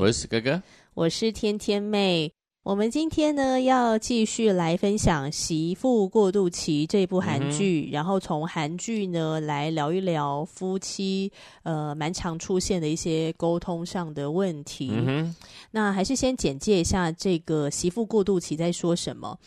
我是哥哥，我是天天妹。我们今天呢，要继续来分享《媳妇过渡期》这部韩剧，嗯、然后从韩剧呢来聊一聊夫妻呃蛮常出现的一些沟通上的问题。嗯、那还是先简介一下这个《媳妇过渡期》在说什么。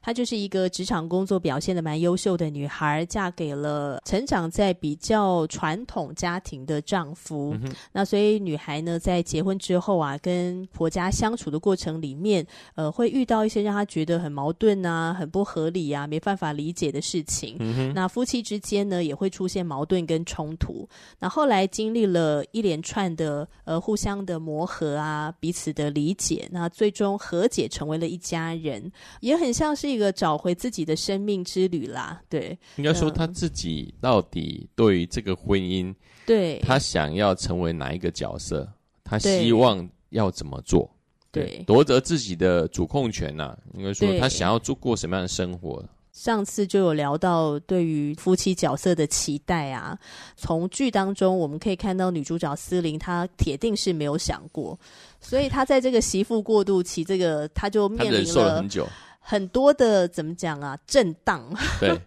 她就是一个职场工作表现的蛮优秀的女孩，嫁给了成长在比较传统家庭的丈夫。嗯、那所以女孩呢，在结婚之后啊，跟婆家相处的过程里面。呃，会遇到一些让他觉得很矛盾啊、很不合理啊、没办法理解的事情。嗯。那夫妻之间呢，也会出现矛盾跟冲突。那后来经历了一连串的呃互相的磨合啊、彼此的理解，那最终和解，成为了一家人，也很像是一个找回自己的生命之旅啦。对，应该说他自己到底对于这个婚姻，对他想要成为哪一个角色，他希望要怎么做？对，夺得自己的主控权呐、啊，应该说他想要做过什么样的生活。上次就有聊到对于夫妻角色的期待啊，从剧当中我们可以看到女主角思玲，她铁定是没有想过，所以她在这个媳妇过渡期，这个她就面临了很久很多的怎么讲啊震荡。对，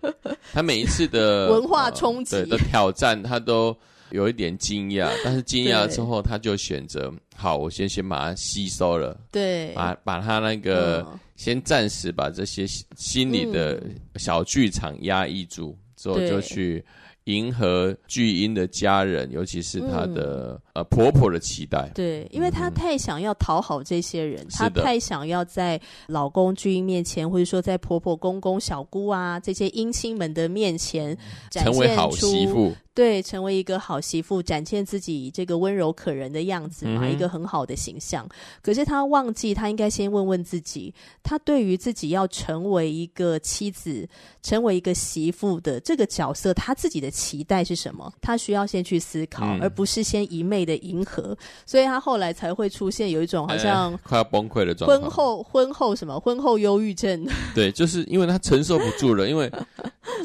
她每一次的 文化冲击、呃、的挑战，她都。有一点惊讶，但是惊讶之后，他就选择好，我先先把它吸收了，对，把把他那个、嗯、先暂时把这些心里的小剧场压抑住，嗯、之后就去。迎合巨婴的家人，尤其是她的、嗯、呃婆婆的期待。对，因为她太想要讨好这些人，嗯、她太想要在老公巨婴面前，或者说在婆婆、公公、小姑啊这些姻亲们的面前，成为好媳妇。对，成为一个好媳妇，展现自己这个温柔可人的样子嘛，嗯、一个很好的形象。可是他忘记，他应该先问问自己，他对于自己要成为一个妻子、成为一个媳妇的这个角色，他自己的。期待是什么？他需要先去思考，嗯、而不是先一昧的迎合，所以他后来才会出现有一种好像、欸、快要崩溃的状态。婚后婚后什么？婚后忧郁症？对，就是因为他承受不住了，因为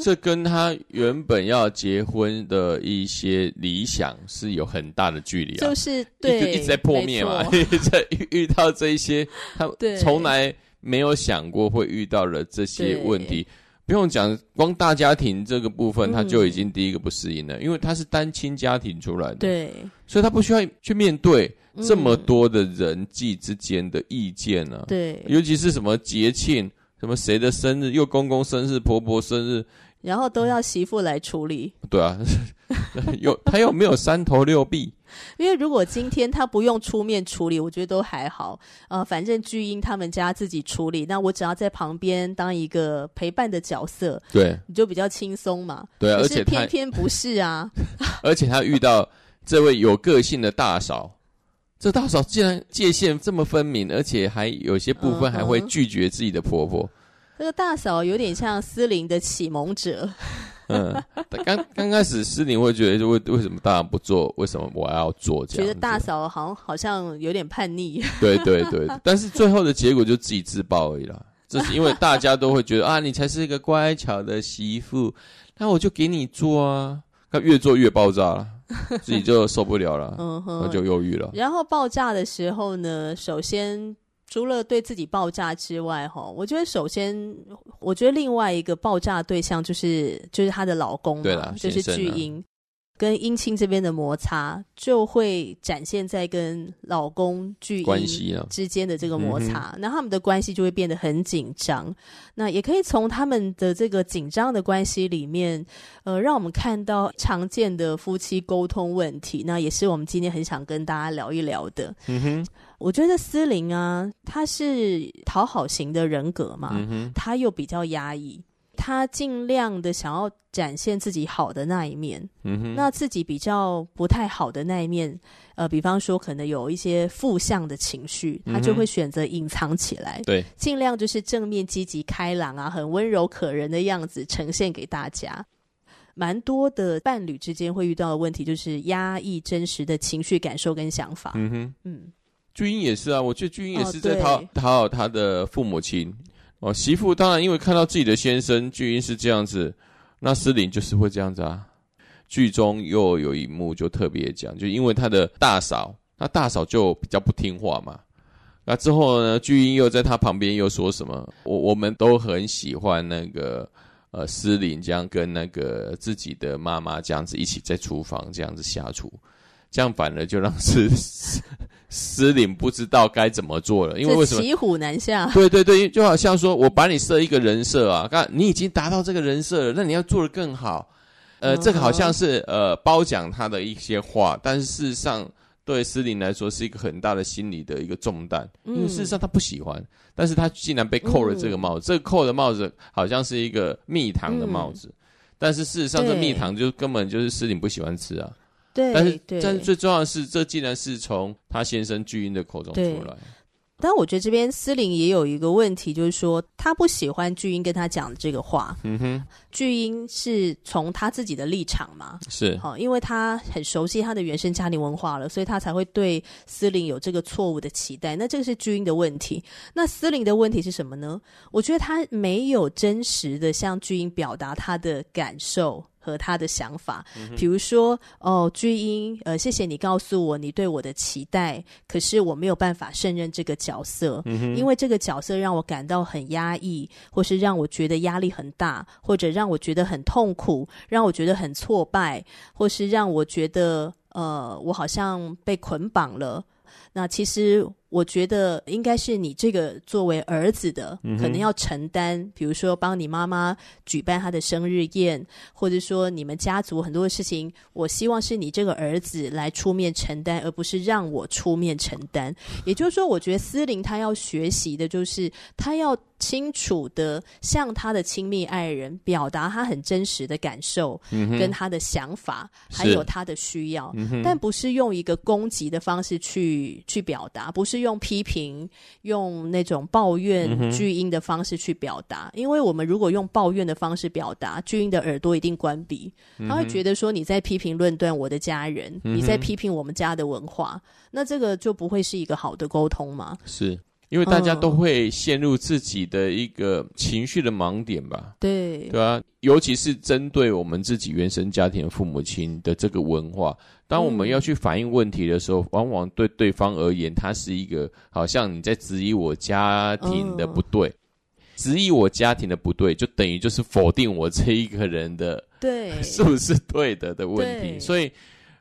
这跟他原本要结婚的一些理想是有很大的距离啊，就是对，一直在破灭嘛，在遇到这一些他从来没有想过会遇到了这些问题。不用讲，光大家庭这个部分，他就已经第一个不适应了，嗯、因为他是单亲家庭出来的，对，所以他不需要去面对这么多的人际之间的意见呢、啊，对，尤其是什么节庆，什么谁的生日，又公公生日，婆婆生日，然后都要媳妇来处理，对啊，有他又没有三头六臂。因为如果今天他不用出面处理，我觉得都还好。呃，反正巨婴他们家自己处理，那我只要在旁边当一个陪伴的角色，对，你就比较轻松嘛。对啊，而且偏偏不是啊。而且他遇到这位有个性的大嫂，这大嫂竟然界限这么分明，而且还有些部分还会拒绝自己的婆婆。嗯、这个大嫂有点像思玲的启蒙者。嗯，刚刚开始思玲会觉得，为为什么大家不做？为什么我要做？这样觉得大嫂好像好像有点叛逆。对对对，但是最后的结果就自己自爆而已啦。这是因为大家都会觉得 啊，你才是一个乖巧的媳妇，那我就给你做啊。他越做越爆炸了，自己就受不了了，嗯哼，那就忧郁了。然后爆炸的时候呢，首先。除了对自己爆炸之外，哈，我觉得首先，我觉得另外一个爆炸对象就是就是她的老公嘛，对，就是巨婴。跟姻亲这边的摩擦，就会展现在跟老公巨婴之间的这个摩擦，那、啊嗯、他们的关系就会变得很紧张。那也可以从他们的这个紧张的关系里面，呃，让我们看到常见的夫妻沟通问题。那也是我们今天很想跟大家聊一聊的。嗯哼，我觉得思玲啊，他是讨好型的人格嘛，嗯哼，他又比较压抑。他尽量的想要展现自己好的那一面，嗯哼，那自己比较不太好的那一面，呃，比方说可能有一些负向的情绪，他就会选择隐藏起来，对、嗯，尽量就是正面、积极、开朗啊，很温柔可人的样子呈现给大家。蛮多的伴侣之间会遇到的问题，就是压抑真实的情绪感受跟想法。嗯哼，嗯，巨婴也是啊，我觉得巨婴也是在讨讨好他的父母亲。哦，媳妇当然因为看到自己的先生巨婴是这样子，那斯玲就是会这样子啊。剧中又有一幕就特别讲，就因为他的大嫂，那大嫂就比较不听话嘛。那之后呢，巨婴又在他旁边又说什么？我我们都很喜欢那个呃斯玲这样跟那个自己的妈妈这样子一起在厨房这样子下厨，这样反而就让 斯。斯玲不知道该怎么做了，因为为什么？骑虎难下。对对对，就好像说我把你设一个人设啊，看你已经达到这个人设了，那你要做的更好。呃，uh. 这个好像是呃褒奖他的一些话，但是事实上对斯玲来说是一个很大的心理的一个重担，嗯、因为事实上他不喜欢，但是他竟然被扣了这个帽子，嗯、这个扣的帽子好像是一个蜜糖的帽子，嗯、但是事实上这蜜糖就根本就是斯玲不喜欢吃啊。对，但是但是最重要的是，这竟然是从他先生巨婴的口中出来。但我觉得这边思玲也有一个问题，就是说他不喜欢巨婴跟他讲的这个话。嗯哼，巨婴是从他自己的立场嘛？是，好，因为他很熟悉他的原生家庭文化了，所以他才会对思玲有这个错误的期待。那这个是巨婴的问题。那思玲的问题是什么呢？我觉得他没有真实的向巨婴表达他的感受。和他的想法，比如说，哦，巨婴，呃，谢谢你告诉我你对我的期待，可是我没有办法胜任这个角色，嗯、因为这个角色让我感到很压抑，或是让我觉得压力很大，或者让我觉得很痛苦，让我觉得很挫败，或是让我觉得，呃，我好像被捆绑了。那其实。我觉得应该是你这个作为儿子的，可能要承担，比如说帮你妈妈举办她的生日宴，或者说你们家族很多的事情，我希望是你这个儿子来出面承担，而不是让我出面承担。也就是说，我觉得思玲她要学习的就是，她要清楚的向她的亲密爱人表达她很真实的感受，跟她的想法，还有她的需要，但不是用一个攻击的方式去去表达，不是。用批评、用那种抱怨巨婴的方式去表达，嗯、因为我们如果用抱怨的方式表达，巨婴的耳朵一定关闭，他会觉得说你在批评论断我的家人，嗯、你在批评我们家的文化，那这个就不会是一个好的沟通嘛？是。因为大家都会陷入自己的一个情绪的盲点吧？对，对啊，尤其是针对我们自己原生家庭的父母亲的这个文化，当我们要去反映问题的时候，嗯、往往对对方而言，他是一个好像你在质疑我家庭的不对，嗯、质疑我家庭的不对，就等于就是否定我这一个人的对。是不是对的的问题，所以。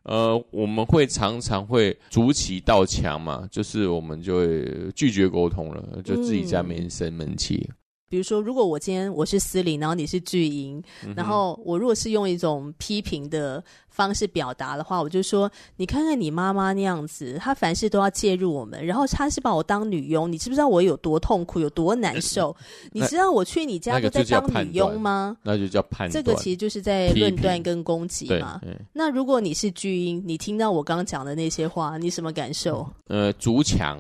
呃，我们会常常会筑起一道墙嘛，就是我们就会拒绝沟通了，就自己在那边生闷气。嗯比如说，如果我今天我是司令，然后你是巨婴，嗯、然后我如果是用一种批评的方式表达的话，我就说：你看看你妈妈那样子，她凡事都要介入我们，然后她是把我当女佣，你知不知道我有多痛苦，有多难受？你知道我去你家都在当女佣吗？那就叫判断。这个其实就是在论断跟攻击嘛。那如果你是巨婴，你听到我刚刚讲的那些话，你什么感受？呃，筑墙。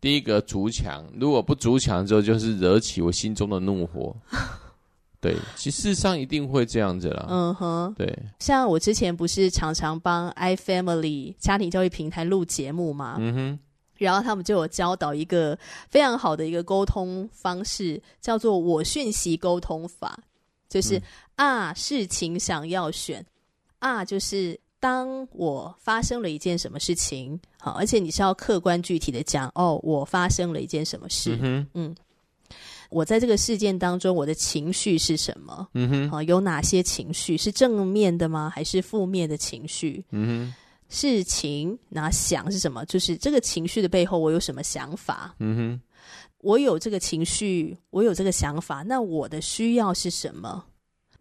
第一个筑墙，如果不筑墙之后，就是惹起我心中的怒火。对，其实上一定会这样子啦。嗯哼，对。像我之前不是常常帮 iFamily 家庭教育平台录节目嘛？嗯哼。然后他们就有教导一个非常好的一个沟通方式，叫做我讯息沟通法，就是、嗯、啊，事情想要选啊，就是。当我发生了一件什么事情，好，而且你是要客观具体的讲，哦，我发生了一件什么事，嗯，嗯，我在这个事件当中，我的情绪是什么？嗯哼，啊，有哪些情绪是正面的吗？还是负面的情绪？嗯哼，事情那想是什么？就是这个情绪的背后，我有什么想法？嗯哼，我有这个情绪，我有这个想法，那我的需要是什么？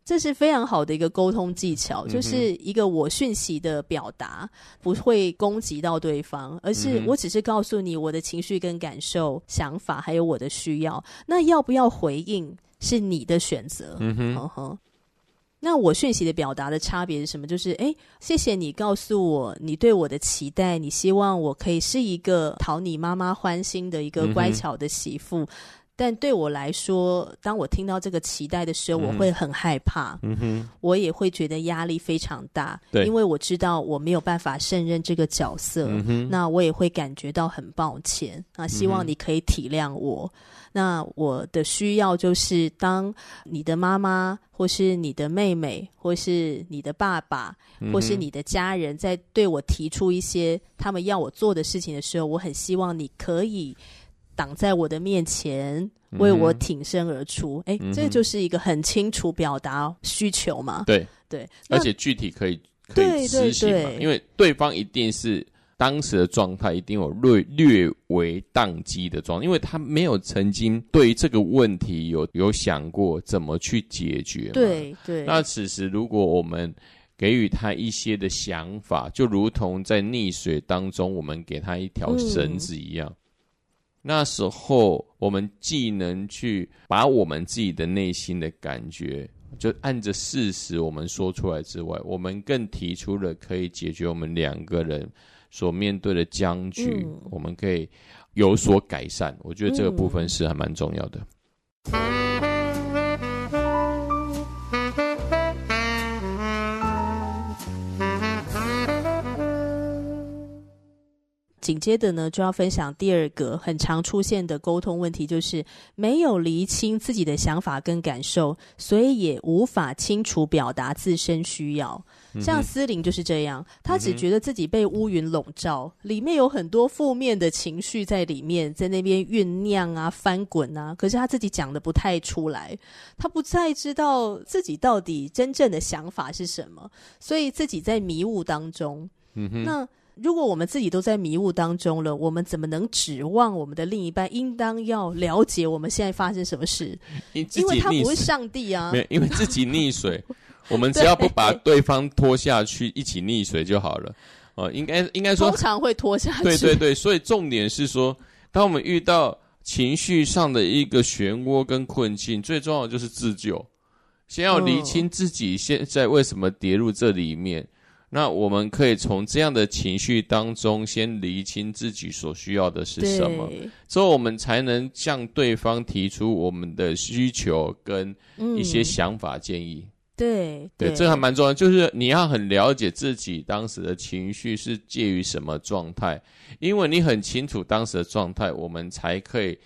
这是非常好的一个沟通技巧，就是一个我讯息的表达不会攻击到对方，而是我只是告诉你我的情绪跟感受、想法，还有我的需要。那要不要回应是你的选择。嗯哼，呵呵。那我讯息的表达的差别是什么？就是诶，谢谢你告诉我你对我的期待，你希望我可以是一个讨你妈妈欢心的一个乖巧的媳妇。但对我来说，当我听到这个期待的时候，嗯、我会很害怕。嗯哼，我也会觉得压力非常大。对，因为我知道我没有办法胜任这个角色。嗯哼，那我也会感觉到很抱歉。啊，希望你可以体谅我。嗯、那我的需要就是，当你的妈妈，或是你的妹妹，或是你的爸爸，嗯、或是你的家人，在对我提出一些他们要我做的事情的时候，我很希望你可以。挡在我的面前，为我挺身而出。哎、嗯，这就是一个很清楚表达需求嘛。对对，而且具体可以可以执行嘛，因为对方一定是当时的状态，一定有略略为宕机的状态，因为他没有曾经对于这个问题有有想过怎么去解决。对对。那此时如果我们给予他一些的想法，就如同在溺水当中，我们给他一条绳子一样。嗯那时候，我们既能去把我们自己的内心的感觉，就按着事实我们说出来之外，我们更提出了可以解决我们两个人所面对的僵局，嗯、我们可以有所改善。我觉得这个部分是还蛮重要的。嗯紧接着呢，就要分享第二个很常出现的沟通问题，就是没有厘清自己的想法跟感受，所以也无法清楚表达自身需要。嗯、像思玲就是这样，她只觉得自己被乌云笼罩，嗯、里面有很多负面的情绪在里面，在那边酝酿啊、翻滚啊，可是她自己讲的不太出来，她不再知道自己到底真正的想法是什么，所以自己在迷雾当中。嗯哼，那。如果我们自己都在迷雾当中了，我们怎么能指望我们的另一半应当要了解我们现在发生什么事？因为他不是上帝啊，没有，因为自己溺水，我们 只要不把对方拖下去，一起溺水就好了。哦、呃，应该应该说，通常会拖下去。对对对，所以重点是说，当我们遇到情绪上的一个漩涡跟困境，最重要的就是自救，先要厘清自己现在为什么跌入这里面。那我们可以从这样的情绪当中先厘清自己所需要的是什么，之后我们才能向对方提出我们的需求跟一些想法建议。嗯、对对，这还蛮重要，就是你要很了解自己当时的情绪是介于什么状态，因为你很清楚当时的状态，我们才可以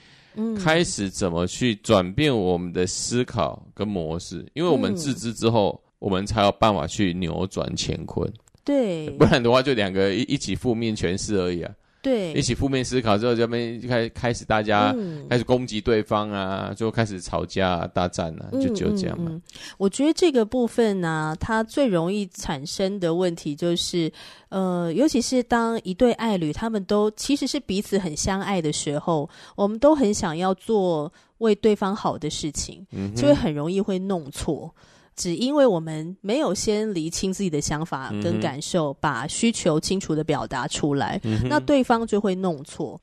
开始怎么去转变我们的思考跟模式，因为我们自知之后。嗯我们才有办法去扭转乾坤，对，不然的话就两个一一起负面诠释而已啊。对，一起负面思考之后，这边开开始大家开始攻击对方啊，嗯、就开始吵架、啊、大战啊，就就这样嘛、嗯嗯嗯。我觉得这个部分呢、啊，它最容易产生的问题就是，呃，尤其是当一对爱侣他们都其实是彼此很相爱的时候，我们都很想要做为对方好的事情，嗯、就会很容易会弄错。只因为我们没有先厘清自己的想法跟感受，嗯、把需求清楚的表达出来，嗯、那对方就会弄错。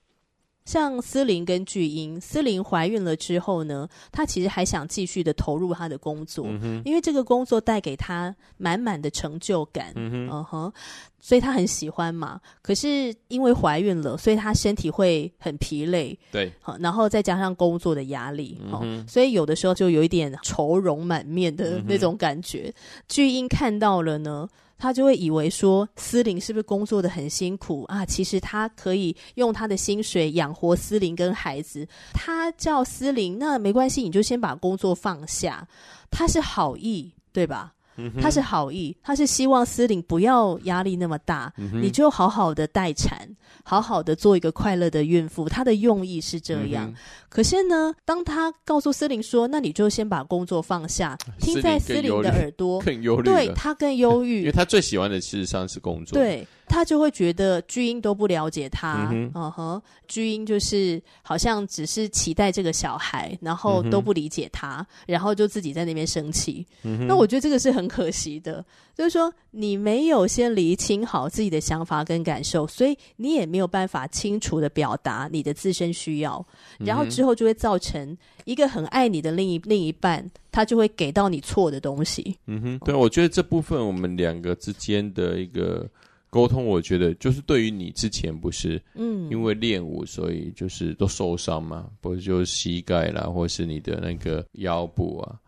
像思玲跟巨婴，思玲怀孕了之后呢，她其实还想继续的投入她的工作，嗯、因为这个工作带给她满满的成就感，嗯哼，uh 所以她很喜欢嘛。可是因为怀孕了，所以她身体会很疲累，对，好，然后再加上工作的压力，嗯哼，所以有的时候就有一点愁容满面的那种感觉。嗯、巨婴看到了呢。他就会以为说，思玲是不是工作的很辛苦啊？其实他可以用他的薪水养活思玲跟孩子。他叫思玲，那没关系，你就先把工作放下。他是好意，对吧？嗯、他是好意，他是希望司令不要压力那么大，嗯、你就好好的待产，好好的做一个快乐的孕妇。他的用意是这样。嗯、可是呢，当他告诉司令说：“那你就先把工作放下，听在司令的耳朵，更忧虑，对他 更忧郁，因为他最喜欢的事实上是工作。”对。他就会觉得巨婴都不了解他，嗯哼，uh huh, 巨婴就是好像只是期待这个小孩，然后都不理解他，嗯、然后就自己在那边生气。嗯、那我觉得这个是很可惜的，就是说你没有先厘清好自己的想法跟感受，所以你也没有办法清楚的表达你的自身需要，然后之后就会造成一个很爱你的另一另一半，他就会给到你错的东西。嗯哼，对，我觉得这部分我们两个之间的一个。沟通，我觉得就是对于你之前不是，嗯，因为练舞，所以就是都受伤嘛，不是就是膝盖啦，或是你的那个腰部啊，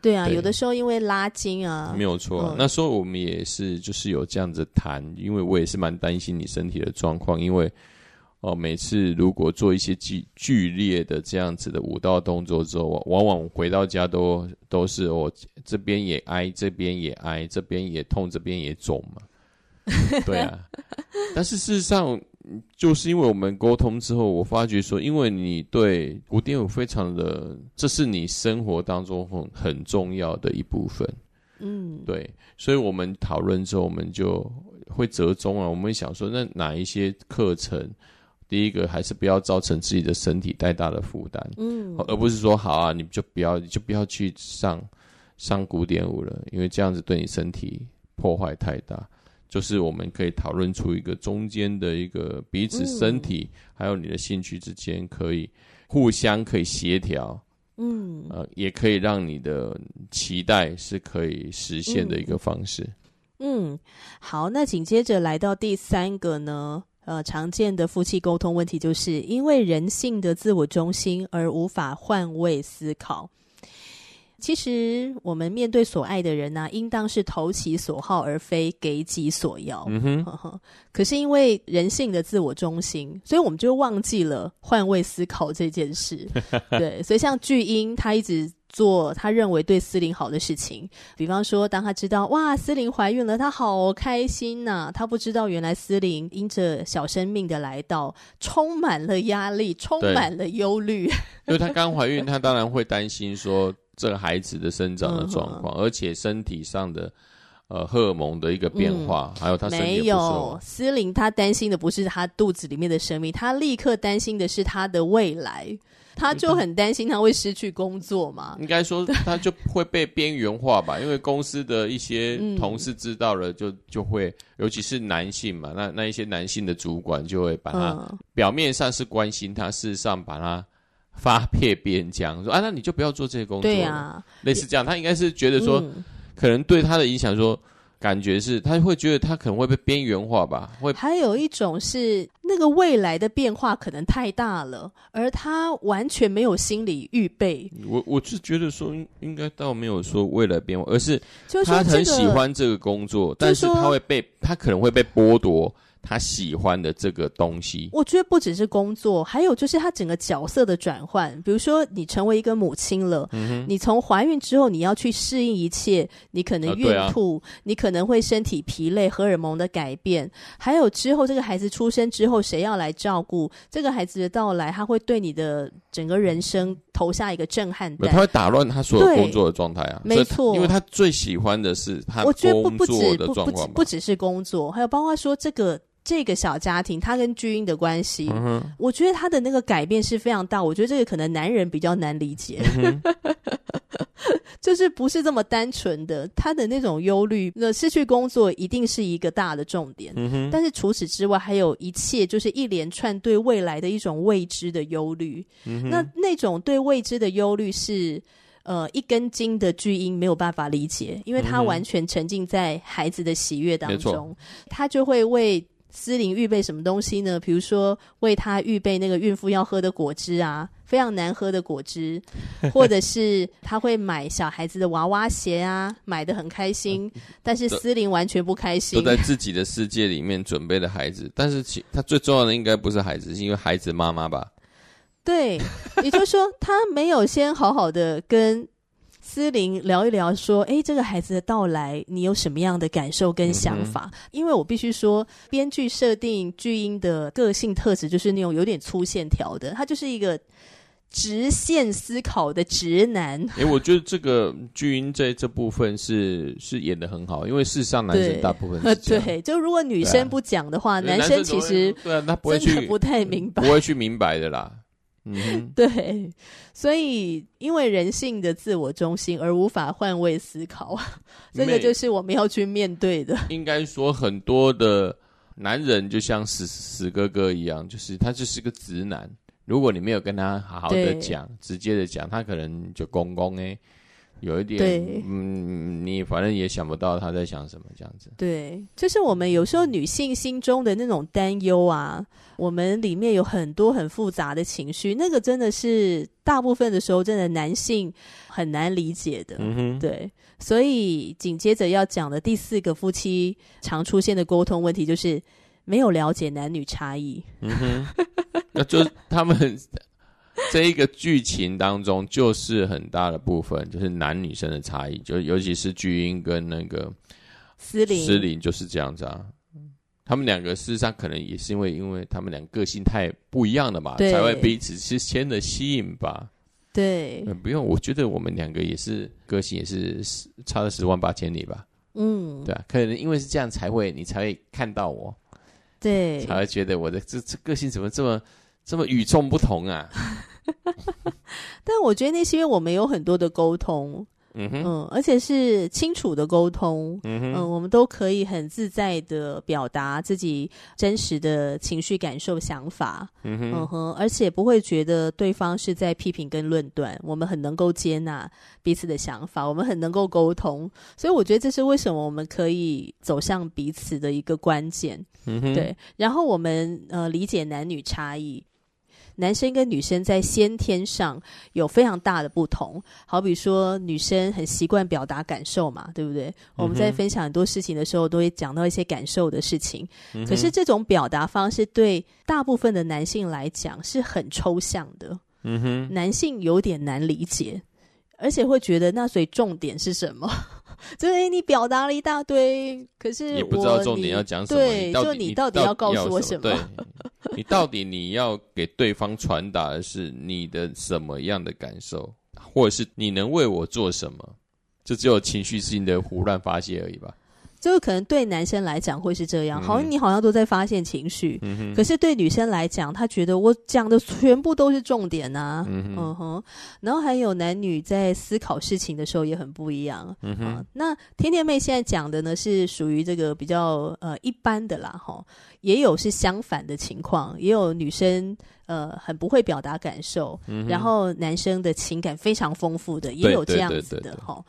对啊，对有的时候因为拉筋啊，没有错、啊。嗯、那时候我们也是就是有这样子谈，因为我也是蛮担心你身体的状况，因为哦、呃，每次如果做一些剧剧烈的这样子的舞蹈动作之后，往往回到家都都是我、哦、这边也挨，这边也挨，这边也痛，这边也肿嘛。对啊，但是事实上，就是因为我们沟通之后，我发觉说，因为你对古典舞非常的，这是你生活当中很很重要的一部分，嗯，对，所以我们讨论之后，我们就会折中啊，我们想说，那哪一些课程，第一个还是不要造成自己的身体太大的负担，嗯，而不是说好啊，你就不要，你就不要去上上古典舞了，因为这样子对你身体破坏太大。就是我们可以讨论出一个中间的一个彼此身体还有你的兴趣之间可以互相可以协调，嗯，呃，也可以让你的期待是可以实现的一个方式。嗯，好，那紧接着来到第三个呢，呃，常见的夫妻沟通问题就是因为人性的自我中心而无法换位思考。其实，我们面对所爱的人呢、啊，应当是投其所好，而非给己所要。嗯哼，呵呵。可是因为人性的自我中心，所以我们就忘记了换位思考这件事。对，所以像巨婴，他一直做他认为对司令好的事情。比方说，当他知道哇，司令怀孕了，他好开心呐、啊。他不知道原来司令因着小生命的来到，充满了压力，充满了忧虑。因为他刚怀孕，他当然会担心说。这个孩子的生长的状况，嗯、而且身体上的呃荷尔蒙的一个变化，嗯、还有他没有思玲，他担心的不是他肚子里面的生命，他立刻担心的是他的未来，他就很担心他会失去工作嘛。应该说他就会被边缘化吧，因为公司的一些同事知道了就，就就会，尤其是男性嘛，那那一些男性的主管就会把他、嗯、表面上是关心他，事实上把他。发配边疆，说啊，那你就不要做这些工作了。对啊，类似这样，他应该是觉得说，嗯、可能对他的影响说，感觉是他会觉得他可能会被边缘化吧。会还有一种是那个未来的变化可能太大了，而他完全没有心理预备。我我是觉得说，应该倒没有说未来变化，而是他很喜欢这个工作，但是他会被他可能会被剥夺。他喜欢的这个东西，我觉得不只是工作，还有就是他整个角色的转换。比如说，你成为一个母亲了，嗯、你从怀孕之后，你要去适应一切，你可能孕吐，啊。啊、你可能会身体疲累，荷尔蒙的改变，还有之后这个孩子出生之后，谁要来照顾？这个孩子的到来，他会对你的整个人生投下一个震撼弹，他会打乱他所有工作的状态啊。没错，因为他最喜欢的是他工作的状况，不不只是工作，还有包括说这个。这个小家庭，他跟巨婴的关系，嗯、我觉得他的那个改变是非常大。我觉得这个可能男人比较难理解，嗯、就是不是这么单纯的。他的那种忧虑，那失去工作一定是一个大的重点。嗯、但是除此之外，还有一切就是一连串对未来的一种未知的忧虑。嗯、那那种对未知的忧虑是，呃，一根筋的巨婴没有办法理解，因为他完全沉浸在孩子的喜悦当中，嗯、他就会为。司令预备什么东西呢？比如说为他预备那个孕妇要喝的果汁啊，非常难喝的果汁，或者是他会买小孩子的娃娃鞋啊，买的很开心，但是司令完全不开心。都在自己的世界里面准备的孩子，但是其他最重要的应该不是孩子，是因为孩子妈妈吧？对，也就是说他没有先好好的跟。思玲聊一聊，说：“哎，这个孩子的到来，你有什么样的感受跟想法？”嗯、因为我必须说，编剧设定巨婴的个性特质就是那种有点粗线条的，他就是一个直线思考的直男。哎，我觉得这个巨婴在这部分是是演的很好，因为事实上男生大部分 对，就如果女生不讲的话，男生其实对啊，他不会去不太明白，不会去明白的啦。嗯，对，所以因为人性的自我中心而无法换位思考，这个就是我们要去面对的。应该说，很多的男人就像死死哥哥一样，就是他就是个直男。如果你没有跟他好好的讲，直接的讲，他可能就公公哎。有一点，对嗯，你反正也想不到他在想什么这样子。对，就是我们有时候女性心中的那种担忧啊，我们里面有很多很复杂的情绪，那个真的是大部分的时候，真的男性很难理解的。嗯哼，对。所以紧接着要讲的第四个夫妻常出现的沟通问题，就是没有了解男女差异。嗯哼，那就他们。这一个剧情当中，就是很大的部分，就是男女生的差异，就尤其是巨婴跟那个思林，思林就是这样子啊。他们两个事实上可能也是因为，因为他们两个个性太不一样了吧，对才会彼此之间的吸引吧。对，不用，我觉得我们两个也是个性也是差了十万八千里吧。嗯，对啊，可能因为是这样才会，你才会看到我，对，才会觉得我的这这个性怎么这么这么与众不同啊。但我觉得那是因为我们有很多的沟通，嗯哼，嗯，而且是清楚的沟通，嗯哼，嗯，我们都可以很自在的表达自己真实的情绪、感受、想法，嗯哼，嗯哼，而且不会觉得对方是在批评跟论断，我们很能够接纳彼此的想法，我们很能够沟通，所以我觉得这是为什么我们可以走向彼此的一个关键，嗯哼，对，然后我们呃理解男女差异。男生跟女生在先天上有非常大的不同，好比说女生很习惯表达感受嘛，对不对？嗯、我们在分享很多事情的时候，都会讲到一些感受的事情。嗯、可是这种表达方式对大部分的男性来讲是很抽象的，嗯哼，男性有点难理解，而且会觉得那所以重点是什么？就是、欸、你表达了一大堆，可是我也不知道重点要讲什么。对，就你到底要告诉我什么？对，你到底你要给对方传达的是你的什么样的感受，或者是你能为我做什么？就只有情绪性的胡乱发泄而已吧。就是可能对男生来讲会是这样，好像你好像都在发现情绪，嗯、可是对女生来讲，她觉得我讲的全部都是重点啊，嗯哼，嗯哼，然后还有男女在思考事情的时候也很不一样，嗯哼、啊。那天天妹现在讲的呢是属于这个比较呃一般的啦，哈，也有是相反的情况，也有女生呃很不会表达感受，嗯、然后男生的情感非常丰富的，也有这样子的哈。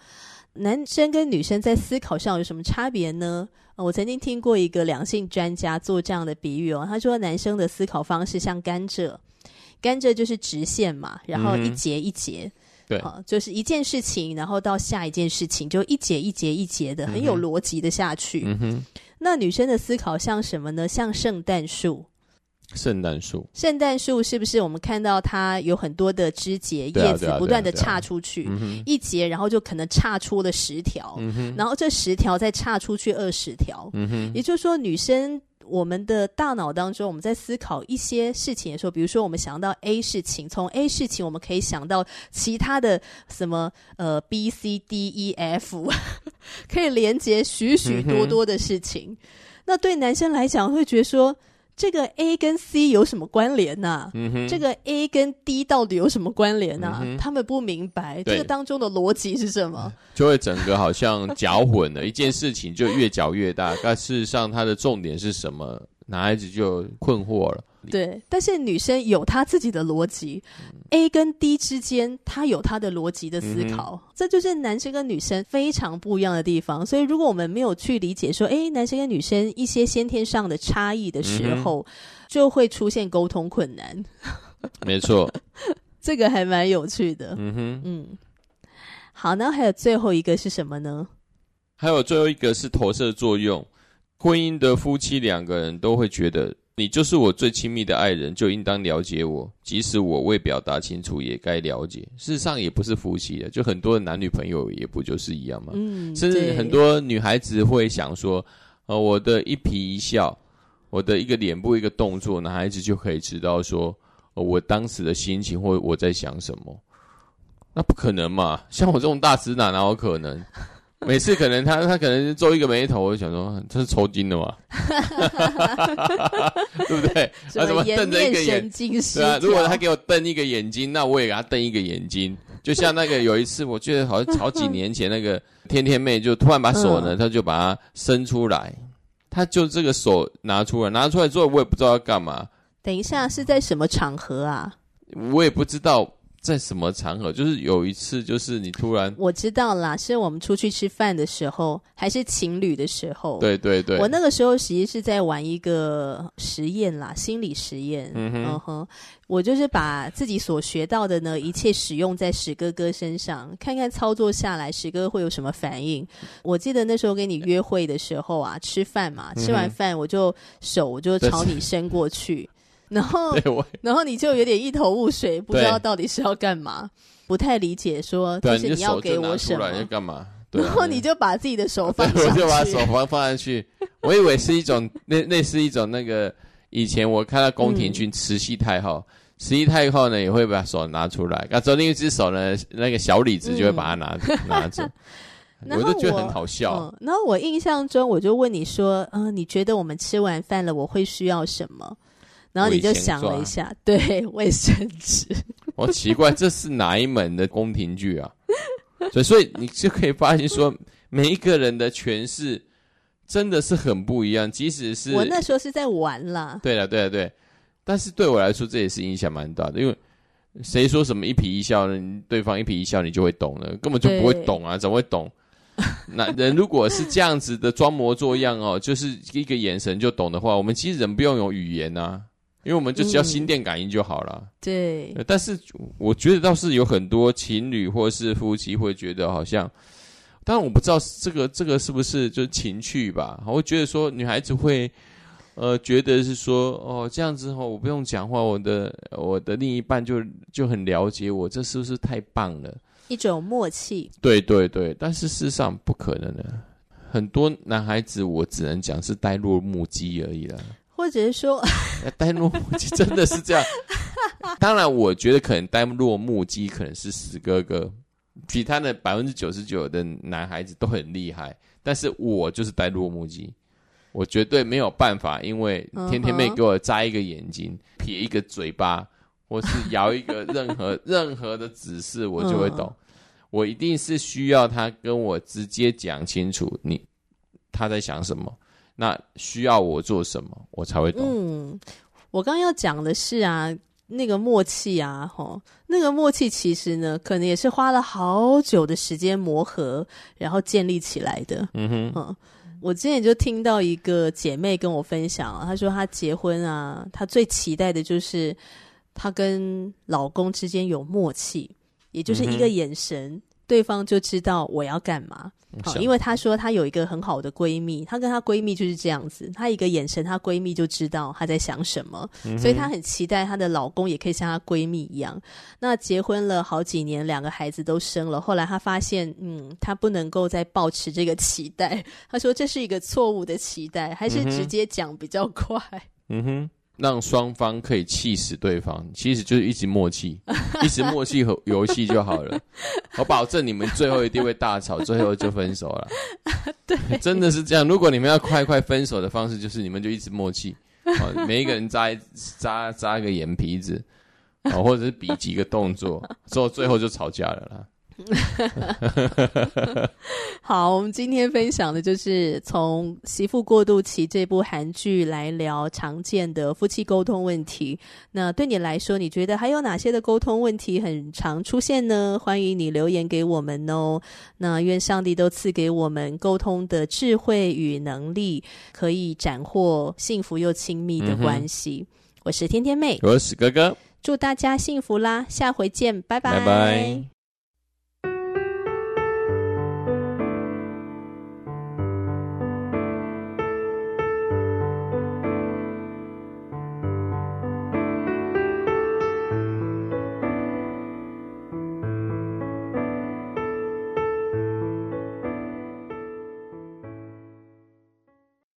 男生跟女生在思考上有什么差别呢？呃，我曾经听过一个两性专家做这样的比喻哦，他说男生的思考方式像甘蔗，甘蔗就是直线嘛，然后一节一节，嗯、对，啊，就是一件事情，然后到下一件事情，就一节一节一节的，很有逻辑的下去。嗯哼，那女生的思考像什么呢？像圣诞树。圣诞树，圣诞树是不是我们看到它有很多的枝节、叶子不断的岔出去，一节然后就可能岔出了十条，嗯、然后这十条再岔出去二十条，嗯、也就是说，女生我们的大脑当中，我们在思考一些事情的时候，比如说我们想到 A 事情，从 A 事情我们可以想到其他的什么呃 B C D E F，可以连接许许多多的事情。嗯、那对男生来讲，会觉得说。这个 A 跟 C 有什么关联呢、啊？嗯、哼这个 A 跟 D 到底有什么关联呢、啊？嗯、他们不明白这个当中的逻辑是什么，就会整个好像搅混了，一件事情就越搅越大。但事实上，它的重点是什么？男孩子就困惑了。对，但是女生有她自己的逻辑、嗯、，A 跟 D 之间，她有她的逻辑的思考，嗯、这就是男生跟女生非常不一样的地方。所以，如果我们没有去理解说，哎，男生跟女生一些先天上的差异的时候，嗯、就会出现沟通困难。没错，这个还蛮有趣的。嗯哼，嗯，好，那还有最后一个是什么呢？还有最后一个是投射作用，婚姻的夫妻两个人都会觉得。你就是我最亲密的爱人，就应当了解我，即使我未表达清楚，也该了解。事实上，也不是夫妻的，就很多的男女朋友也不就是一样吗？嗯，甚至很多女孩子会想说，呃，我的一颦一笑，我的一个脸部一个动作，男孩子就可以知道说，呃，我当时的心情或我在想什么。那不可能嘛？像我这种大直男哪有可能？每次可能他他可能皱一个眉头，我就想说这是抽筋的嘛，对不对？他怎么瞪着一个眼睛？对啊，如果他给我瞪一个眼睛，那我也给他瞪一个眼睛。就像那个有一次，我记得好像好几年前，那个天天妹就突然把手呢，他就把它伸出来，他就这个手拿出来，拿出来之后，我也不知道要干嘛。等一下是在什么场合啊？我也不知道。在什么场合？就是有一次，就是你突然我知道啦，是我们出去吃饭的时候，还是情侣的时候？对对对，我那个时候其实是在玩一个实验啦，心理实验。嗯哼，嗯哼，我就是把自己所学到的呢，一切使用在史哥哥身上，看看操作下来，史哥哥会有什么反应。我记得那时候跟你约会的时候啊，吃饭嘛，吃完饭我就手我就朝你伸过去。然后，然后你就有点一头雾水，不知道到底是要干嘛，不太理解说，就是你要给我什么？要干嘛？然后你就把自己的手 放上去，我就把手放放上去。我以为是一种那那是一种那个以前我看到宫廷剧慈禧太后，慈禧太后呢也会把手拿出来，那后另一只手呢那个小李子就会把它拿拿着，我就觉得很好笑。然后我印象中我就问你说，嗯，你觉得我们吃完饭了，我会需要什么？然后你就想了一下，对，卫生纸。我奇怪，这是哪一门的宫廷剧啊？所以，所以你就可以发现说，每一个人的诠释真的是很不一样。即使是我那时候是在玩啦，对了，对了，对。但是对我来说，这也是影响蛮大的，因为谁说什么一颦一笑呢？对方一颦一笑，你就会懂了，根本就不会懂啊！怎么会懂？那人如果是这样子的装模作样哦，就是一个眼神就懂的话，我们其实人不用有语言啊。因为我们就只要心电感应就好了。嗯。对。但是我觉得倒是有很多情侣或是夫妻会觉得好像，当然我不知道这个这个是不是就是情趣吧？我会觉得说女孩子会呃觉得是说哦这样子后我不用讲话，我的我的另一半就就很了解我，这是不是太棒了？一种默契。对对对，但是事实上不可能的。很多男孩子我只能讲是呆若木鸡而已了。或者是说，呆若木鸡真的是这样。当然，我觉得可能呆若木鸡可能是死哥哥，其他的百分之九十九的男孩子都很厉害，但是我就是呆若木鸡，我绝对没有办法，因为天天妹给我眨一个眼睛、撇一个嘴巴，或是摇一个 任何任何的指示，我就会懂。我一定是需要他跟我直接讲清楚，你他在想什么。那需要我做什么，我才会懂？嗯，我刚刚要讲的是啊，那个默契啊，吼，那个默契其实呢，可能也是花了好久的时间磨合，然后建立起来的。嗯哼，嗯，我之前就听到一个姐妹跟我分享啊，她说她结婚啊，她最期待的就是她跟老公之间有默契，也就是一个眼神，嗯，对方就知道我要干嘛。好，因为她说她有一个很好的闺蜜，她跟她闺蜜就是这样子，她一个眼神，她闺蜜就知道她在想什么，嗯、所以她很期待她的老公也可以像她闺蜜一样。那结婚了好几年，两个孩子都生了，后来她发现，嗯，她不能够再抱持这个期待。她说这是一个错误的期待，还是直接讲比较快。嗯哼。让双方可以气死对方，其实就是一直默契，一直默契和游戏就好了。我保证你们最后一定会大吵，最后就分手了。对，真的是这样。如果你们要快快分手的方式，就是你们就一直默契，每一个人扎一眨眨个眼皮子，或者是比几个动作，之后最后就吵架了啦。好，我们今天分享的就是从《媳妇过渡期》这部韩剧来聊常见的夫妻沟通问题。那对你来说，你觉得还有哪些的沟通问题很常出现呢？欢迎你留言给我们哦。那愿上帝都赐给我们沟通的智慧与能力，可以斩获幸福又亲密的关系。嗯、我是天天妹，我是哥哥，祝大家幸福啦！下回见，拜拜。拜拜。